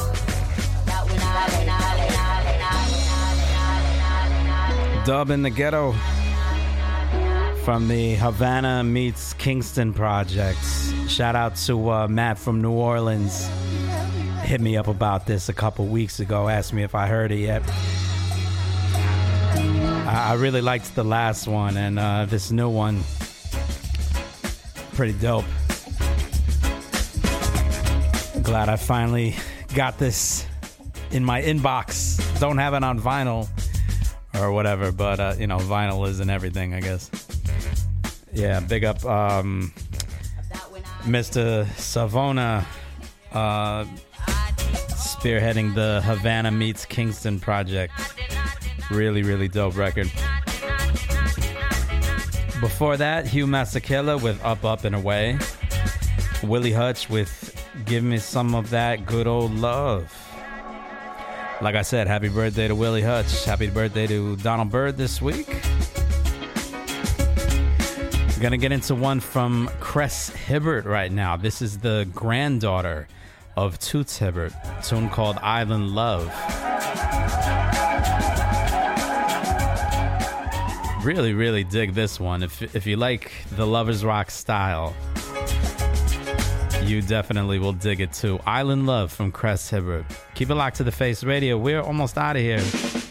Dub in the Ghetto from the Havana Meets Kingston projects. Shout out to uh, Matt from New Orleans. Hit me up about this a couple weeks ago, asked me if I heard it yet. I, I really liked the last one, and uh, this new one, pretty dope. Glad I finally got this in my inbox. Don't have it on vinyl or whatever, but uh, you know, vinyl isn't everything, I guess. Yeah, big up um, Mr. Savona uh, spearheading the Havana Meets Kingston project. Really, really dope record. Before that, Hugh Masekela with Up, Up, and Away. Willie Hutch with Give Me Some of That Good Old Love. Like I said, happy birthday to Willie Hutch. Happy birthday to Donald Byrd this week. We're going to get into one from Cress Hibbert right now. This is the granddaughter of Toots Hibbert, tune called Island Love. Really, really dig this one. If, if you like the Lovers Rock style, you definitely will dig it too. Island Love from Crest Hibbert. Keep it locked to the face radio. We're almost out of here.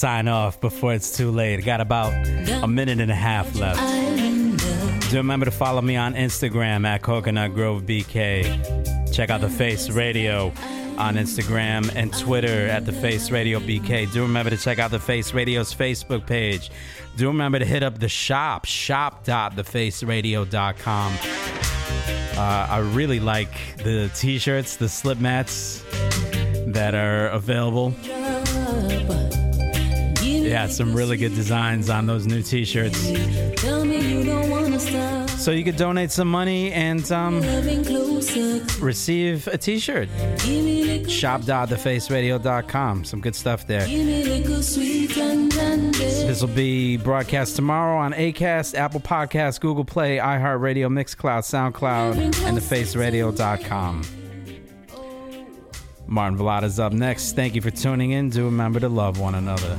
Sign off before it's too late. Got about a minute and a half left. Do remember to follow me on Instagram at Coconut Grove BK. Check out the Face Radio on Instagram and Twitter at the Face Radio BK. Do remember to check out the Face Radio's Facebook page. Do remember to hit up the shop, shop.thefaceradio.com. Uh, I really like the t-shirts, the slip mats that are available. Yeah, some really good designs on those new t-shirts. Tell me you don't wanna stop. So you could donate some money and um, receive a me little, Shop.thefaceradio.com. Some good stuff there. give me little sweet and tender. This will be broadcast tomorrow on Acast, Apple Podcasts, Google Play, iHeartRadio, Mixcloud, SoundCloud, and thefaceradio.com. Martin Vallada's up next. Thank you for tuning in. Do remember to love one another.